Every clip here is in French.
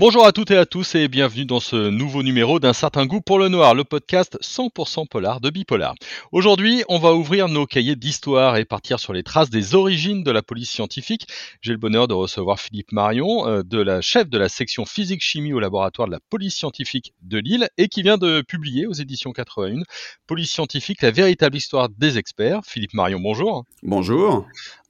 Bonjour à toutes et à tous et bienvenue dans ce nouveau numéro d'un certain goût pour le noir, le podcast 100% polar de Bipolar. Aujourd'hui, on va ouvrir nos cahiers d'histoire et partir sur les traces des origines de la police scientifique. J'ai le bonheur de recevoir Philippe Marion, euh, de la chef de la section physique-chimie au laboratoire de la police scientifique de Lille et qui vient de publier aux éditions 81 Police scientifique, la véritable histoire des experts. Philippe Marion, bonjour. Bonjour.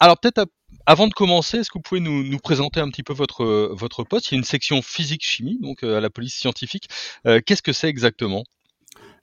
Alors peut-être avant de commencer, est-ce que vous pouvez nous, présenter un petit peu votre, votre poste? Il y a une section physique-chimie, donc euh, à la police scientifique. Euh, qu'est-ce que c'est exactement?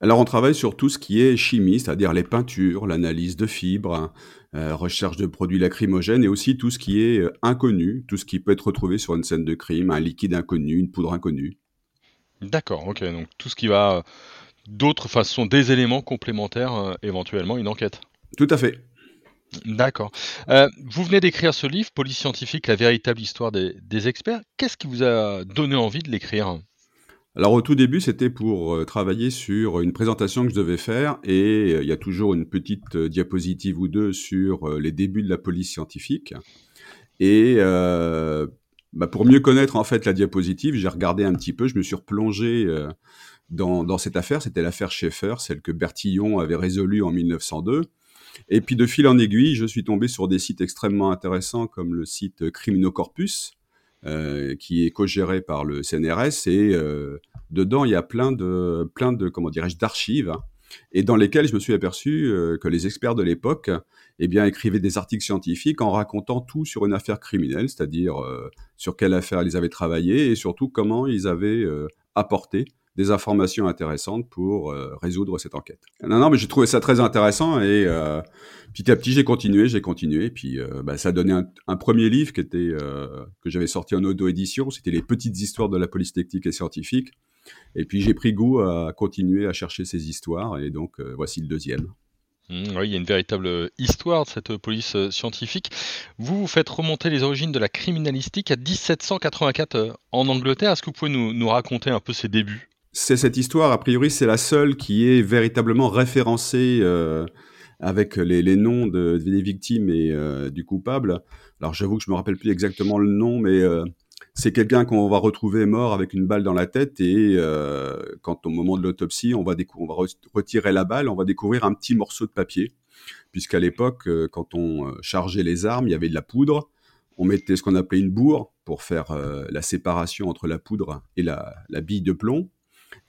Alors on travaille sur tout ce qui est chimie, c'est-à-dire les peintures, l'analyse de fibres, euh, recherche de produits lacrymogènes et aussi tout ce qui est inconnu, tout ce qui peut être retrouvé sur une scène de crime, un liquide inconnu, une poudre inconnue. D'accord, ok, donc tout ce qui va d'autres, sont des éléments complémentaires éventuellement une enquête. Tout à fait. D'accord. Euh, vous venez d'écrire ce livre, Police scientifique, la véritable histoire des, experts. Qu'est-ce qui vous a donné envie de l'écrire? Alors au tout début, c'était pour euh, travailler sur une présentation que je devais faire et euh, il y a toujours une petite diapositive ou deux sur les débuts de la police scientifique. Et bah, pour mieux connaître en fait la diapositive, j'ai regardé un petit peu, je me suis replongé dans, dans cette affaire. C'était l'affaire Schaeffer, celle que Bertillon avait résolue en 1902. Et puis de fil en aiguille, je suis tombé sur des sites extrêmement intéressants comme le site Criminocorpus, euh, qui est co-géré par le CNRS et euh, dedans il y a plein de plein de comment dirais-je d'archives et dans lesquelles je me suis aperçu euh, que les experts de l'époque eh bien écrivaient des articles scientifiques en racontant tout sur une affaire criminelle, c'est-à-dire sur quelle affaire ils avaient travaillé et surtout comment ils avaient apporté des informations intéressantes pour euh, résoudre cette enquête. Non, non, mais j'ai trouvé ça très intéressant et euh, petit à petit j'ai continué, j'ai continué, puis euh, bah, ça a donné un, premier livre qui était que j'avais sorti en auto-édition, c'était les petites histoires de la police technique et scientifique. Et puis j'ai pris goût à continuer à chercher ces histoires et donc voici le deuxième. Mmh, oui, il y a une véritable histoire de cette police scientifique. Vous, vous faites remonter les origines de la criminalistique à 1784 en Angleterre. Est-ce que vous pouvez nous raconter un peu ses débuts? C'est cette histoire, a priori, c'est la seule qui est véritablement référencée euh, avec les, noms de, des victimes et euh, du coupable. Alors j'avoue que je me rappelle plus exactement le nom, mais euh, c'est quelqu'un qu'on va retrouver mort avec une balle dans la tête et quand au moment de l'autopsie, on va, on va retirer la balle, on va découvrir un petit morceau de papier, puisqu'à l'époque, quand on chargeait les armes, il y avait de la poudre. On mettait ce qu'on appelait une bourre pour faire la séparation entre la poudre et la bille de plomb.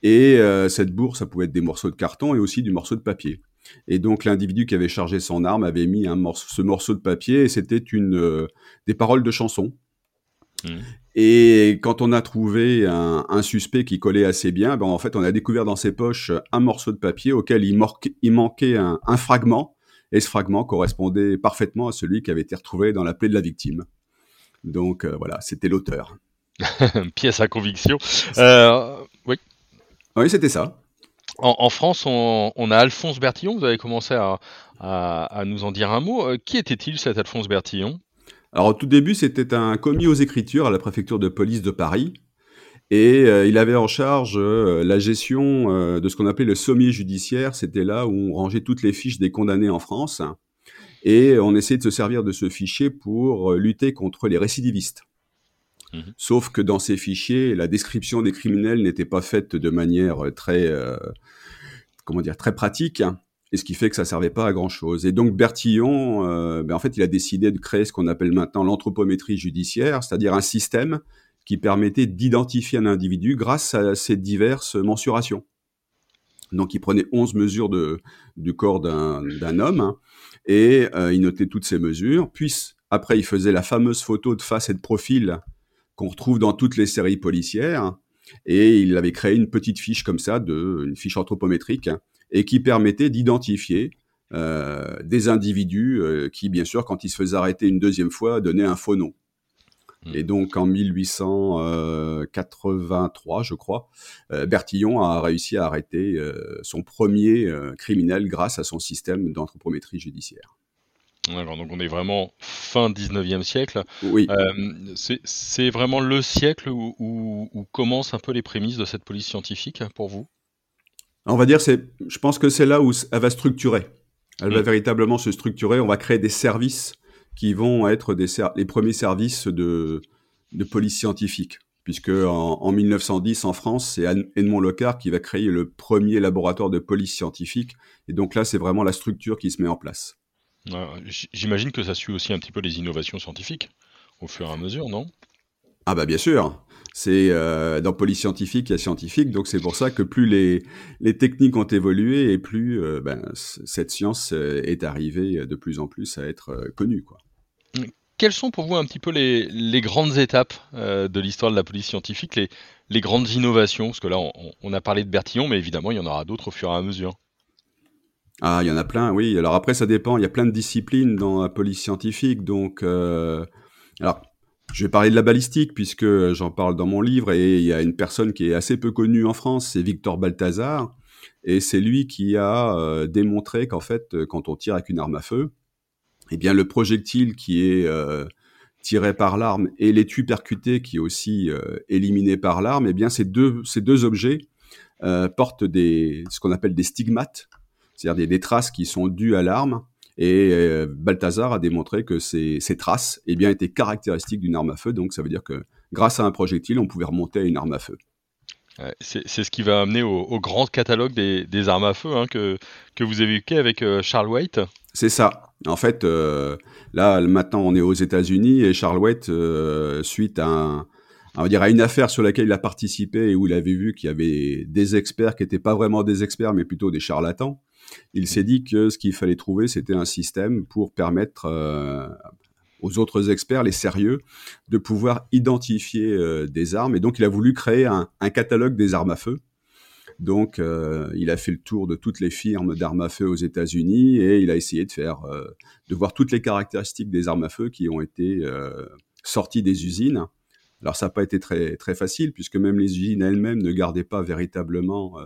Et euh, cette bourse, ça pouvait être des morceaux de carton et aussi du morceau de papier. Et donc l'individu qui avait chargé son arme avait mis un morceau, ce morceau de papier et c'était une euh, des paroles de chanson. Mmh. Et quand on a trouvé un, suspect qui collait assez bien, ben en fait on a découvert dans ses poches un morceau de papier auquel il, il manquait un, fragment et ce fragment correspondait parfaitement à celui qui avait été retrouvé dans la plaie de la victime. Donc euh, voilà, c'était l'auteur. Pièce à conviction. oui. Oui, c'était ça. En, France, on, a Alphonse Bertillon. Vous avez commencé à, nous en dire un mot. Euh, qui était-il, cet Alphonse Bertillon? Alors, au tout début, c'était un commis aux écritures à la préfecture de police de Paris. Et euh, il avait en charge euh, la gestion de ce qu'on appelait le sommier judiciaire. C'était là où on rangeait toutes les fiches des condamnés en France. Et on essayait de se servir de ce fichier pour lutter contre les récidivistes. Mhm. Sauf que dans ces fichiers, la description des criminels n'était pas faite de manière très, euh, comment dire, très pratique, et ce qui fait que ça servait pas à grand chose. Et donc Bertillon, euh, ben en fait, il a décidé de créer ce qu'on appelle maintenant l'anthropométrie judiciaire, c'est-à-dire un système qui permettait d'identifier un individu grâce à ces diverses mensurations. Donc il prenait 11 mesures de, du corps d'un homme hein, et euh, il notait toutes ces mesures. Puis après, il faisait la fameuse photo de face et de profil qu'on retrouve dans toutes les séries policières. Et il avait créé une petite fiche comme ça, de, une fiche anthropométrique, et qui permettait d'identifier euh, des individus euh, qui, bien sûr, quand ils se faisaient arrêter une deuxième fois, donnaient un faux nom. Hmm. Et donc en 1883, je crois, euh, Bertillon a réussi à arrêter son premier criminel grâce à son système d'anthropométrie judiciaire donc on est vraiment fin 19e siècle. Oui. Euh, c'est vraiment le siècle où, commencent un peu les prémices de cette police scientifique pour vous? On va dire, je pense que c'est là où elle va structurer. Elle va mm. véritablement se structurer. On va créer des services qui vont être des les premiers services de, de police scientifique. puisque en, 1910 en France, c'est Edmond Locard qui va créer le premier laboratoire de police scientifique. Et donc là, c'est vraiment la structure qui se met en place. J'imagine que ça suit aussi un petit peu les innovations scientifiques au fur et à mesure, non? Ah bah bien sûr. C'est euh, dans police scientifique, il y a scientifique, donc c'est pour ça que plus les, les techniques ont évolué et plus euh, ben, cette science euh, est arrivée de plus en plus à être connue. Quoi. Quelles sont pour vous un petit peu les, les grandes étapes de l'histoire de la police scientifique, les, les grandes innovations? Parce que là, on, on, a parlé de Bertillon, mais évidemment, il y en aura d'autres au fur et à mesure. Ah, il y en a plein, oui. Alors après, ça dépend. Il y a plein de disciplines dans la police scientifique. Donc, alors, je vais parler de la balistique puisque j'en parle dans mon livre et il y a une personne qui est assez peu connue en France, c'est Victor Balthazar. Et c'est lui qui a euh, démontré qu'en fait, euh, quand on tire avec une arme à feu, eh bien, le projectile qui est euh, tiré par l'arme et l'étui percuté qui est aussi éliminé par l'arme, eh bien, ces deux, ces deux objets portent des, ce qu'on appelle des stigmates, c'est-à-dire des, traces qui sont dues à l'arme et euh, Balthazar a démontré que ces, traces eh bien, étaient caractéristiques d'une arme à feu. Donc ça veut dire que grâce à un projectile, on pouvait remonter à une arme à feu. c'est ce qui va amener au, grand catalogue des, armes à feu hein, que, que vous évoquez avec euh, Charles White. C'est ça. En fait, euh, là, maintenant, on est aux États-Unis et Charles White, suite à, on va dire, à une affaire sur laquelle il a participé et où il avait vu qu'il y avait des experts qui n'étaient pas vraiment des experts, mais plutôt des charlatans, il s'est dit que ce qu'il fallait trouver, c'était un système pour permettre euh, aux autres experts, les sérieux, de pouvoir identifier euh, des armes. Et donc, il a voulu créer un, catalogue des armes à feu. Donc, euh, il a fait le tour de toutes les firmes d'armes à feu aux États-Unis et il a essayé de faire, de voir toutes les caractéristiques des armes à feu qui ont été sorties des usines. Alors ça n'a pas été très très facile puisque même les usines elles-mêmes ne gardaient pas véritablement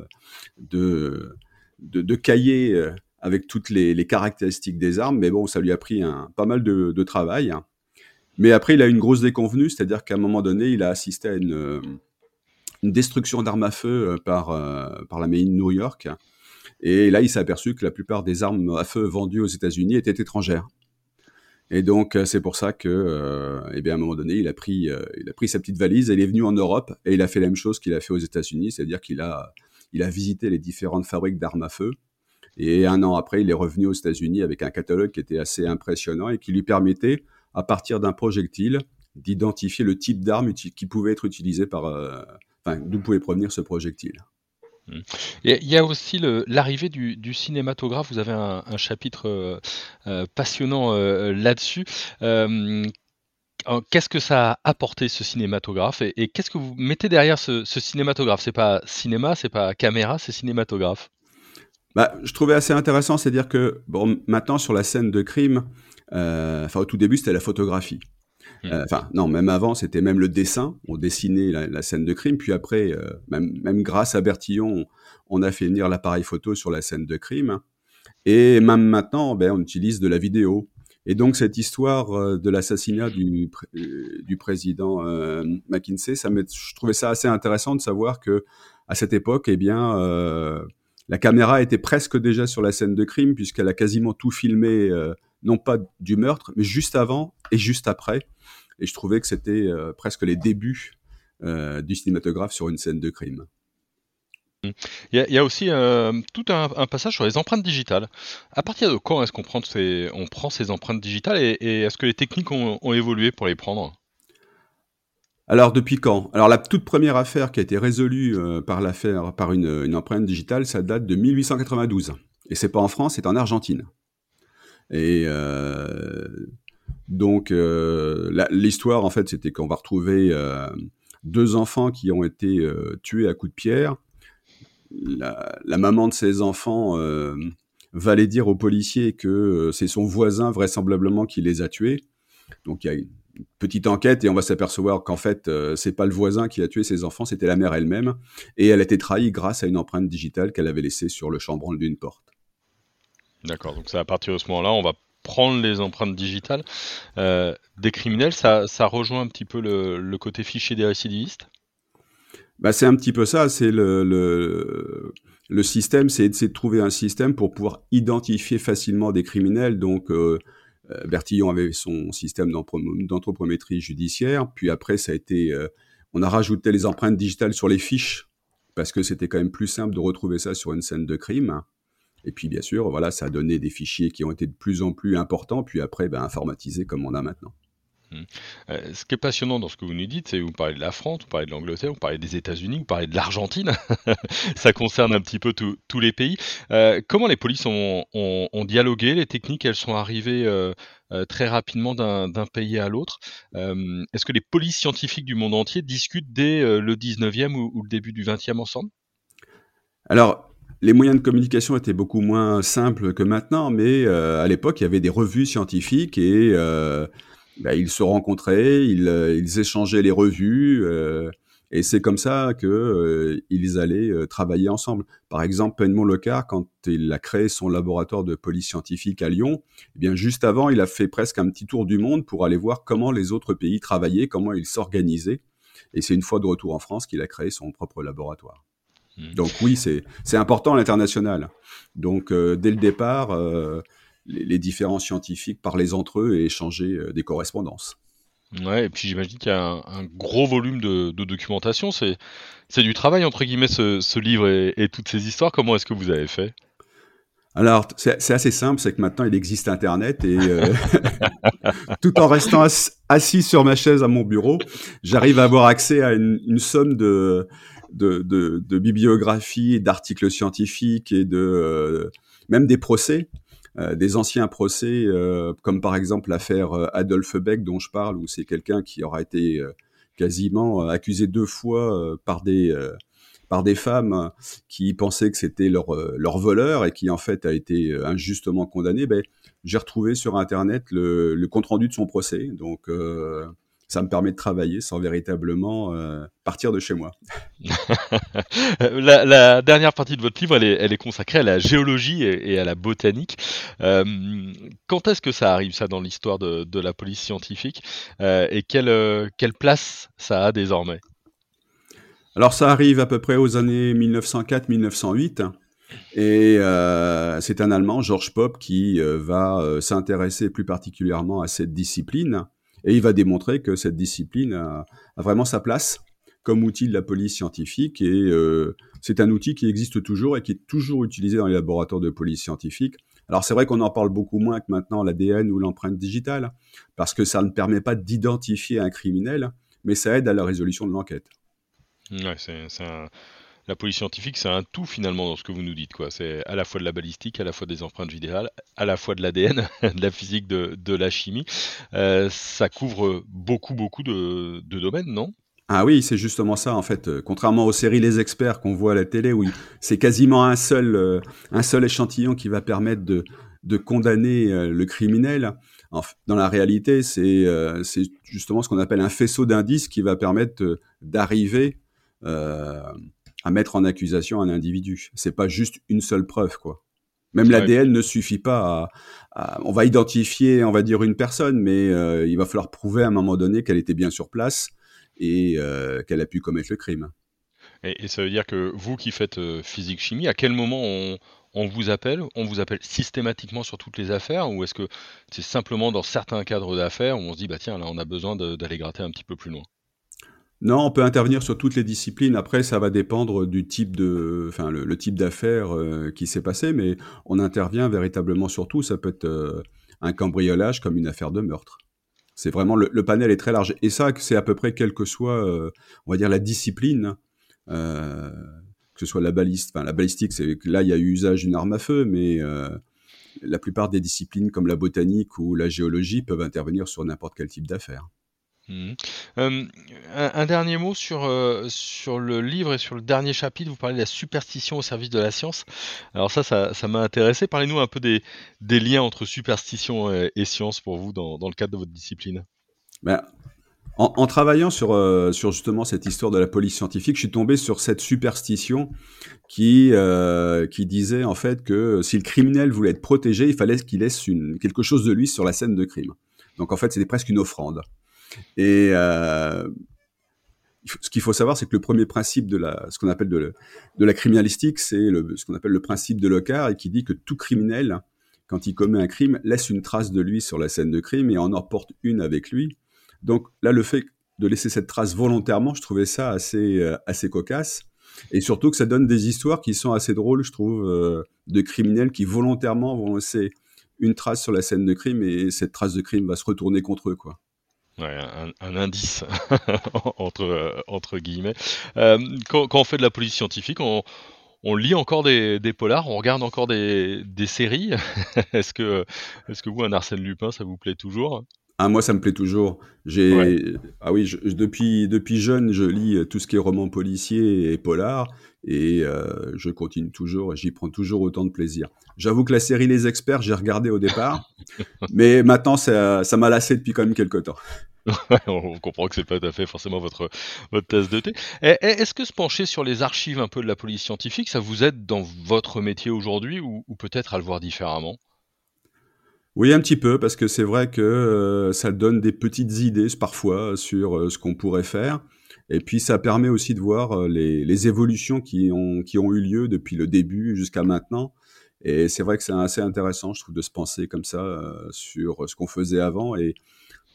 de de, cahiers euh, avec toutes les, caractéristiques des armes, mais bon, ça lui a pris un, pas mal de, travail. Mais après, il a une grosse déconvenue, c'est-à-dire qu'à un moment donné, il a assisté à une, euh, destruction d'armes à feu euh, par, par la Marine New York. Et là, il s'est aperçu que la plupart des armes à feu vendues aux États-Unis étaient étrangères. Et donc, c'est pour ça que, eh bien, à un moment donné, il a pris, il a pris sa petite valise, et il est venu en Europe et il a fait la même chose qu'il a fait aux États-Unis, c'est-à-dire qu'il a il a visité les différentes fabriques d'armes à feu. Et un an après, il est revenu aux États-Unis avec un catalogue qui était assez impressionnant et qui lui permettait, à partir d'un projectile, d'identifier le type d'arme qui pouvait être utilisé par, euh, d'où pouvait provenir ce projectile. Mmh. Il y a aussi l'arrivée du, cinématographe. Vous avez un, chapitre euh, euh, passionnant là-dessus. Qu'est-ce que ça a apporté ce cinématographe et, qu'est-ce que vous mettez derrière ce, ce cinématographe? C'est pas cinéma, c'est pas caméra, c'est cinématographe. Bah, je trouvais assez intéressant, c'est-à-dire que bon, maintenant sur la scène de crime, euh, enfin au tout début c'était la photographie. Mmh. Euh, enfin non, même avant c'était même le dessin. On dessinait la, scène de crime, puis après euh, même, même, grâce à Bertillon, on a fait venir l'appareil photo sur la scène de crime. Et même maintenant, ben, on utilise de la vidéo. Et donc cette histoire euh, de l'assassinat du, euh, du président euh, McKinsey, je trouvais ça assez intéressant de savoir que à cette époque, eh bien, la caméra était presque déjà sur la scène de crime puisqu'elle a quasiment tout filmé, non pas du meurtre, mais juste avant et juste après. Et je trouvais que c'était presque les débuts du cinématographe sur une scène de crime. Il y, a, aussi euh, tout un, passage sur les empreintes digitales. À partir de quand est-ce qu'on prend ces, on prend ces empreintes digitales et, est-ce que les techniques ont, évolué pour les prendre? Alors depuis quand? Alors la toute première affaire qui a été résolue euh, par l'affaire par une, empreinte digitale, ça date de 1892. Et c'est pas en France, c'est en Argentine. Et euh, donc l'histoire en fait, c'était qu'on va retrouver deux enfants qui ont été tués à coups de pierre la, maman de ses enfants euh, va aller dire aux policiers que euh, c'est son voisin vraisemblablement qui les a tués. Donc il y a une petite enquête et on va s'apercevoir qu'en fait euh, c'est pas le voisin qui a tué ses enfants, c'était la mère elle-même et elle a été trahie grâce à une empreinte digitale qu'elle avait laissée sur le chambranle d'une porte. D'accord, donc c'est à partir de ce moment-là, on va prendre les empreintes digitales des criminels. Ça, rejoint un petit peu le côté fichier des récidivistes? Bah, c'est un petit peu ça, c'est le, le, le, système, c'est de trouver un système pour pouvoir identifier facilement des criminels. Donc, euh, euh Bertillon avait son système d'anthropométrie judiciaire, puis après, ça a été euh, on a rajouté les empreintes digitales sur les fiches parce que c'était quand même plus simple de retrouver ça sur une scène de crime. Et puis bien sûr, voilà, ça a donné des fichiers qui ont été de plus en plus importants, puis après ben, informatisés comme on a maintenant. Mmh. Euh, ce qui est passionnant dans ce que vous nous dites, c'est vous parlez de la France, vous parlez de l'Angleterre, vous parlez des États-Unis, vous parlez de l'Argentine. ça concerne un petit peu tous les pays. Euh, comment les polices ont, dialogué Les techniques, elles sont arrivées euh, très rapidement d'un pays à l'autre. Est-ce que les polices scientifiques du monde entier discutent dès le 19e ou, ou, le début du 20e ensemble? Alors, les moyens de communication étaient beaucoup moins simples que maintenant, mais à l'époque, il y avait des revues scientifiques et bah, ils se rencontraient, ils, euh, ils, échangeaient les revues, euh, et c'est comme ça que euh, ils allaient euh, travailler ensemble. Par exemple, Penmont Locard, quand il a créé son laboratoire de police scientifique à Lyon, eh bien juste avant, il a fait presque un petit tour du monde pour aller voir comment les autres pays travaillaient, comment ils s'organisaient. Et c'est une fois de retour en France qu'il a créé son propre laboratoire. Mmh. Donc oui, c'est important l'international. Donc dès le départ, les, différents scientifiques parlaient entre eux et échangeaient euh, des correspondances. Ouais, et puis j'imagine qu'il y a un, gros volume de, documentation. C'est, c'est du travail, entre guillemets, ce, livre et, toutes ces histoires. Comment est-ce que vous avez fait? Alors, c'est assez simple, c'est que maintenant il existe Internet et euh, tout en restant assis sur ma chaise à mon bureau, j'arrive à avoir accès à une, somme de, de, de, bibliographies, d'articles scientifiques et de euh, même des procès des anciens procès, euh, comme par exemple l'affaire euh, Adolphe Beck dont je parle, où c'est quelqu'un qui aura été quasiment accusé deux fois par des par des femmes qui pensaient que c'était leur, leur voleur et qui en fait a été injustement condamné, ben, j'ai retrouvé sur Internet le, le compte-rendu de son procès. Donc, ça me permet de travailler sans véritablement euh, partir de chez moi. la, dernière partie de votre livre, elle est, elle est consacrée à la géologie et, à la botanique. Euh, quand est-ce que ça arrive, ça, dans l'histoire de, de, la police scientifique euh, Et quelle, quelle place ça a désormais? Alors, ça arrive à peu près aux années 1904-1908. Et euh, c'est un Allemand, Georges Popp, qui va s'intéresser plus particulièrement à cette discipline et il va démontrer que cette discipline a, vraiment sa place comme outil de la police scientifique. Et euh, c'est un outil qui existe toujours et qui est toujours utilisé dans les laboratoires de police scientifique. Alors c'est vrai qu'on en parle beaucoup moins que maintenant l'ADN ou l'empreinte digitale, parce que ça ne permet pas d'identifier un criminel, mais ça aide à la résolution de l'enquête. C'est un la police scientifique, c'est un tout finalement dans ce que vous nous dites. C'est à la fois de la balistique, à la fois des empreintes vidéales, à la fois de l'ADN, de la physique, de, la chimie. Euh, ça couvre beaucoup, beaucoup de, domaines, non? Ah oui, c'est justement ça en fait. Contrairement aux séries Les Experts qu'on voit à la télé, où c'est quasiment un seul, euh, un seul échantillon qui va permettre de, de condamner euh, le criminel. dans la réalité, c'est justement ce qu'on appelle un faisceau d'indices qui va permettre d'arriver à mettre en accusation un individu. C'est pas juste une seule preuve, quoi. Même l'ADN ne suffit pas à, On va identifier, on va dire, une personne, mais euh, il va falloir prouver à un moment donné qu'elle était bien sur place et euh, qu'elle a pu commettre le crime. Et, ça veut dire que vous qui faites euh, physique-chimie, à quel moment on, vous appelle? On vous appelle systématiquement sur toutes les affaires Ou est-ce que c'est simplement dans certains cadres d'affaires où on se dit, bah tiens, là, on a besoin d'aller gratter un petit peu plus loin? Non, on peut intervenir sur toutes les disciplines. Après, ça va dépendre du type de, type d'affaire euh, qui s'est passé, mais on intervient véritablement sur tout. Ça peut être euh, un cambriolage comme une affaire de meurtre. C'est vraiment le, panel est très large. Et ça, c'est à peu près quelle que soit, euh, on va dire, la discipline, que ce soit la baliste, enfin, la balistique, c'est là il y a eu usage d'une arme à feu, mais la plupart des disciplines comme la botanique ou la géologie peuvent intervenir sur n'importe quel type d'affaire. Mmh. un, dernier mot sur, euh, sur le livre et sur le dernier chapitre. Vous parlez de la superstition au service de la science. Alors ça, ça, m'a intéressé. Parlez-nous un peu des, liens entre superstition et, science pour vous dans, dans, le cadre de votre discipline. Ben, en, travaillant sur, euh, sur justement cette histoire de la police scientifique, je suis tombé sur cette superstition qui, euh, qui disait en fait que si le criminel voulait être protégé, il fallait qu'il laisse quelque chose de lui sur la scène de crime. Donc en fait, c'était presque une offrande. Et euh, ce qu'il faut savoir, c'est que le premier principe de la, ce qu'on appelle de, la criminalistique, c'est ce qu'on appelle le principe de Locard et qui dit que tout criminel, quand il commet un crime, laisse une trace de lui sur la scène de crime et en emporte une avec lui. Donc là, le fait de laisser cette trace volontairement, je trouvais ça assez, euh, assez cocasse. Et surtout que ça donne des histoires qui sont assez drôles, je trouve, euh, de criminels qui volontairement vont laisser une trace sur la scène de crime et cette trace de crime va se retourner contre eux, quoi. Ouais, un, indice entre, entre guillemets. Euh, quand, on fait de la police scientifique, on, on lit encore des, des, polars, on regarde encore des, des séries. est-ce que, est-ce que vous, un Arsène Lupin, ça vous plaît toujours? Ah, moi, ça me plaît toujours. J'ai, ah oui, depuis, depuis jeune, je lis tout ce qui est roman policier et polar, et euh, je continue toujours, j'y prends toujours autant de plaisir. J'avoue que la série Les Experts, j'ai regardé au départ, mais maintenant, ça, ça m'a lassé depuis quand même quelques temps. On comprend que c'est pas tout à fait forcément votre, votre tasse de thé. Est-ce que se pencher sur les archives un peu de la police scientifique, ça vous aide dans votre métier aujourd'hui ou peut-être à le voir différemment? Oui, un petit peu, parce que c'est vrai que euh, ça donne des petites idées parfois sur euh, ce qu'on pourrait faire. Et puis ça permet aussi de voir euh, les, les, évolutions qui ont, qui ont eu lieu depuis le début jusqu'à maintenant. Et c'est vrai que c'est assez intéressant, je trouve, de se penser comme ça sur ce qu'on faisait avant. Et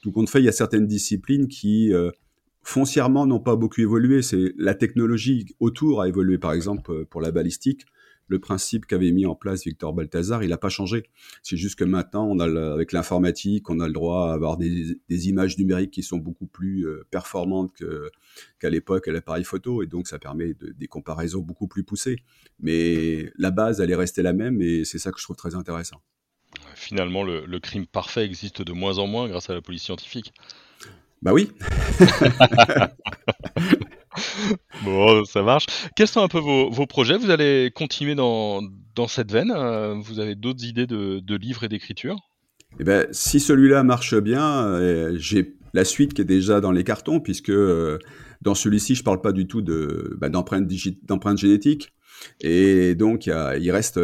tout compte fait, il y a certaines disciplines qui foncièrement n'ont pas beaucoup évolué. C'est la technologie autour a évolué, par exemple pour la balistique le principe qu'avait mis en place Victor Balthazar, il n'a pas changé. C'est juste que maintenant, avec l'informatique, on a le droit à avoir des, images numériques qui sont beaucoup plus euh, performantes qu'à l'époque à l'appareil photo, et donc ça permet des comparaisons beaucoup plus poussées. Mais la base, elle est restée la même, et c'est ça que je trouve très intéressant. Finalement, le crime parfait existe de moins en moins grâce à la police scientifique. Bah oui. bon, ça marche. Quels sont un peu vos, projets? Vous allez continuer dans, dans cette veine euh, Vous avez d'autres idées de, de livres et d'écriture? Eh ben, si celui-là marche bien, euh, j'ai la suite qui est déjà dans les cartons, puisque euh, dans celui-ci, je parle pas du tout de bah, d'empreinte génétique. Et donc, il reste,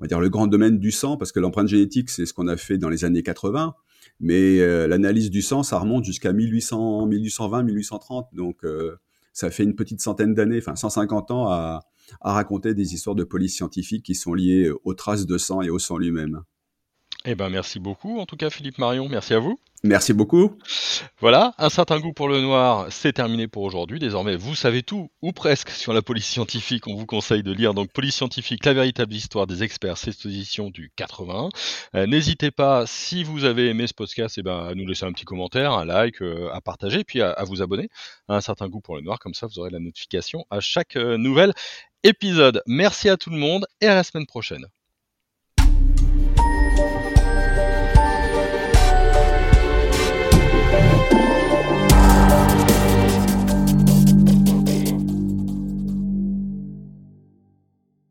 on va dire, le grand domaine du sang, parce que l'empreinte génétique, c'est ce qu'on a fait dans les années 80. Mais l'analyse du sang, ça remonte jusqu'à 1800, 1820, 1830. Donc, ça fait une petite centaine d'années, enfin 150 ans, à, à raconter des histoires de police scientifique qui sont liées aux traces de sang et au sang lui-même. Eh ben merci beaucoup en tout cas Philippe Marion, merci à vous. Merci beaucoup. Voilà, un certain goût pour le noir, c'est terminé pour aujourd'hui. Désormais, vous savez tout, ou presque, sur la police scientifique. On vous conseille de lire donc Police scientifique, la véritable histoire des experts, cette édition du 81. Euh, n'hésitez pas, si vous avez aimé ce podcast, eh ben, à nous laisser un petit commentaire, un like, euh, à partager, puis à, vous abonner à un certain goût pour le noir. Comme ça, vous aurez la notification à chaque euh, nouvel épisode. Merci à tout le monde et à la semaine prochaine.